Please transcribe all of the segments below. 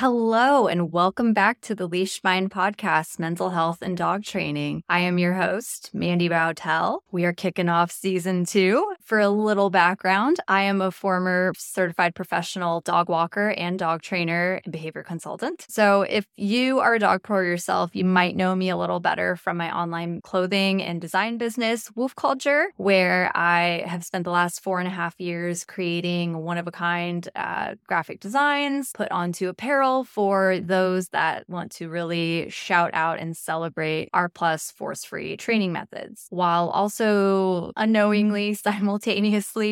Hello, and welcome back to the Leash Mind Podcast, Mental Health and Dog Training. I am your host, Mandy Boutelle. We are kicking off season two. For a little background, I am a former certified professional dog walker and dog trainer and behavior consultant. So if you are a dog pro yourself, you might know me a little better from my online clothing and design business, Wolf Culture, where I have spent the last four and a half years creating one of a kind uh, graphic designs put onto apparel for those that want to really shout out and celebrate R plus force free training methods while also unknowingly simultaneously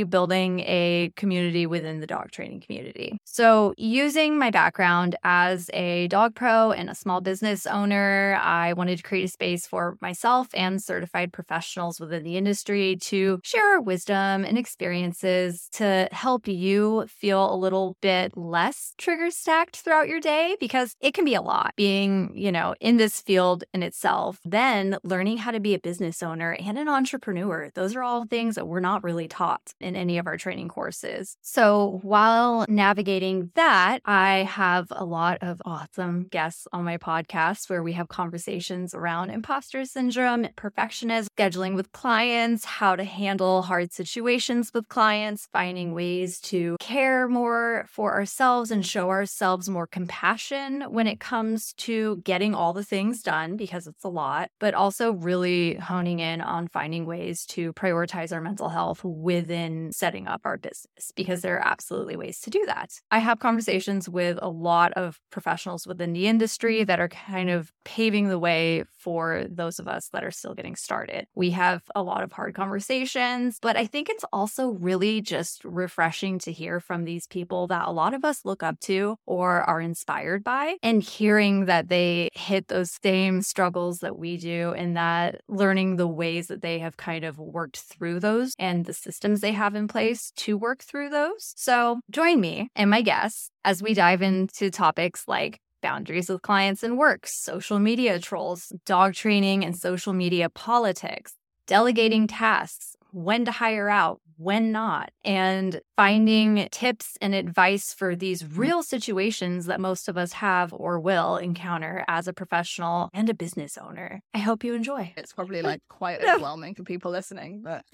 building a community within the dog training community. So, using my background as a dog pro and a small business owner, I wanted to create a space for myself and certified professionals within the industry to share our wisdom and experiences to help you feel a little bit less trigger stacked throughout your day because it can be a lot being, you know, in this field in itself. Then learning how to be a business owner and an entrepreneur. Those are all things that we're not really taught in any of our training courses. So while navigating that, I have a lot of awesome guests on my podcast where we have conversations around imposter syndrome, perfectionism, scheduling with clients, how to handle hard situations with clients, finding ways to care more for ourselves and show ourselves more compassion when it comes to getting all the things done because it's a lot, but also really honing in on finding ways to prioritize our mental health within setting up our business because there are absolutely ways to do that. I have conversations with a lot of professionals within the industry mm-hmm. that are kind of paving the way for those of us that are still getting started. We have a lot of hard conversations, but I think it's also really just refreshing to hear from these people that a lot of us look up to or are inspired by and hearing that they hit those same struggles that we do and that learning the ways that they have kind of worked through those and the systems they have in place to work through those. So join me and my guests as we dive into topics like boundaries with clients and work, social media trolls, dog training and social media politics, delegating tasks, when to hire out, when not, and finding tips and advice for these mm. real situations that most of us have or will encounter as a professional and a business owner. I hope you enjoy. It's probably like quite overwhelming for people listening, but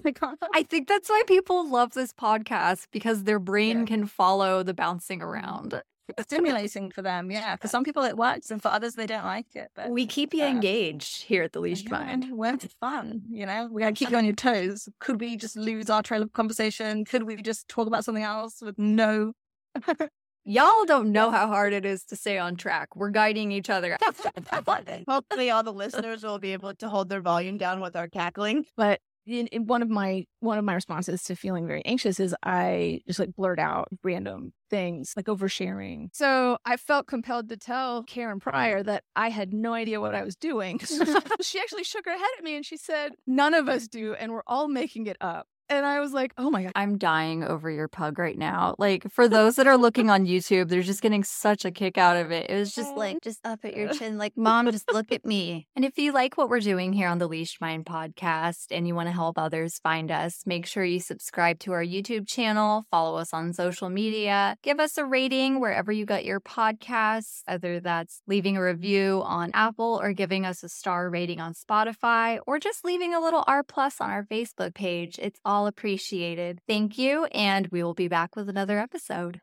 I think that's why people love this podcast because their brain yeah. can follow the bouncing around stimulating for them. Yeah. For some people it works and for others they don't like it. But we keep you uh, engaged here at the Leashed yeah, Mind. We're fun, you know. We gotta keep you on your toes. Could we just lose our trail of conversation? Could we just talk about something else with no Y'all don't know how hard it is to stay on track. We're guiding each other. Hopefully, all the listeners will be able to hold their volume down with our cackling. But in, in, one of my one of my responses to feeling very anxious is I just like blurt out random things like oversharing. So I felt compelled to tell Karen Pryor that I had no idea what I was doing. she actually shook her head at me and she said, "None of us do, and we're all making it up." And I was like, oh my God. I'm dying over your pug right now. Like, for those that are looking on YouTube, they're just getting such a kick out of it. It was just like, just up at your chin, like, Mom, just look at me. And if you like what we're doing here on the Leashed Mind podcast and you want to help others find us, make sure you subscribe to our YouTube channel, follow us on social media, give us a rating wherever you got your podcasts, whether that's leaving a review on Apple or giving us a star rating on Spotify or just leaving a little R plus on our Facebook page. It's all all appreciated. Thank you, and we will be back with another episode.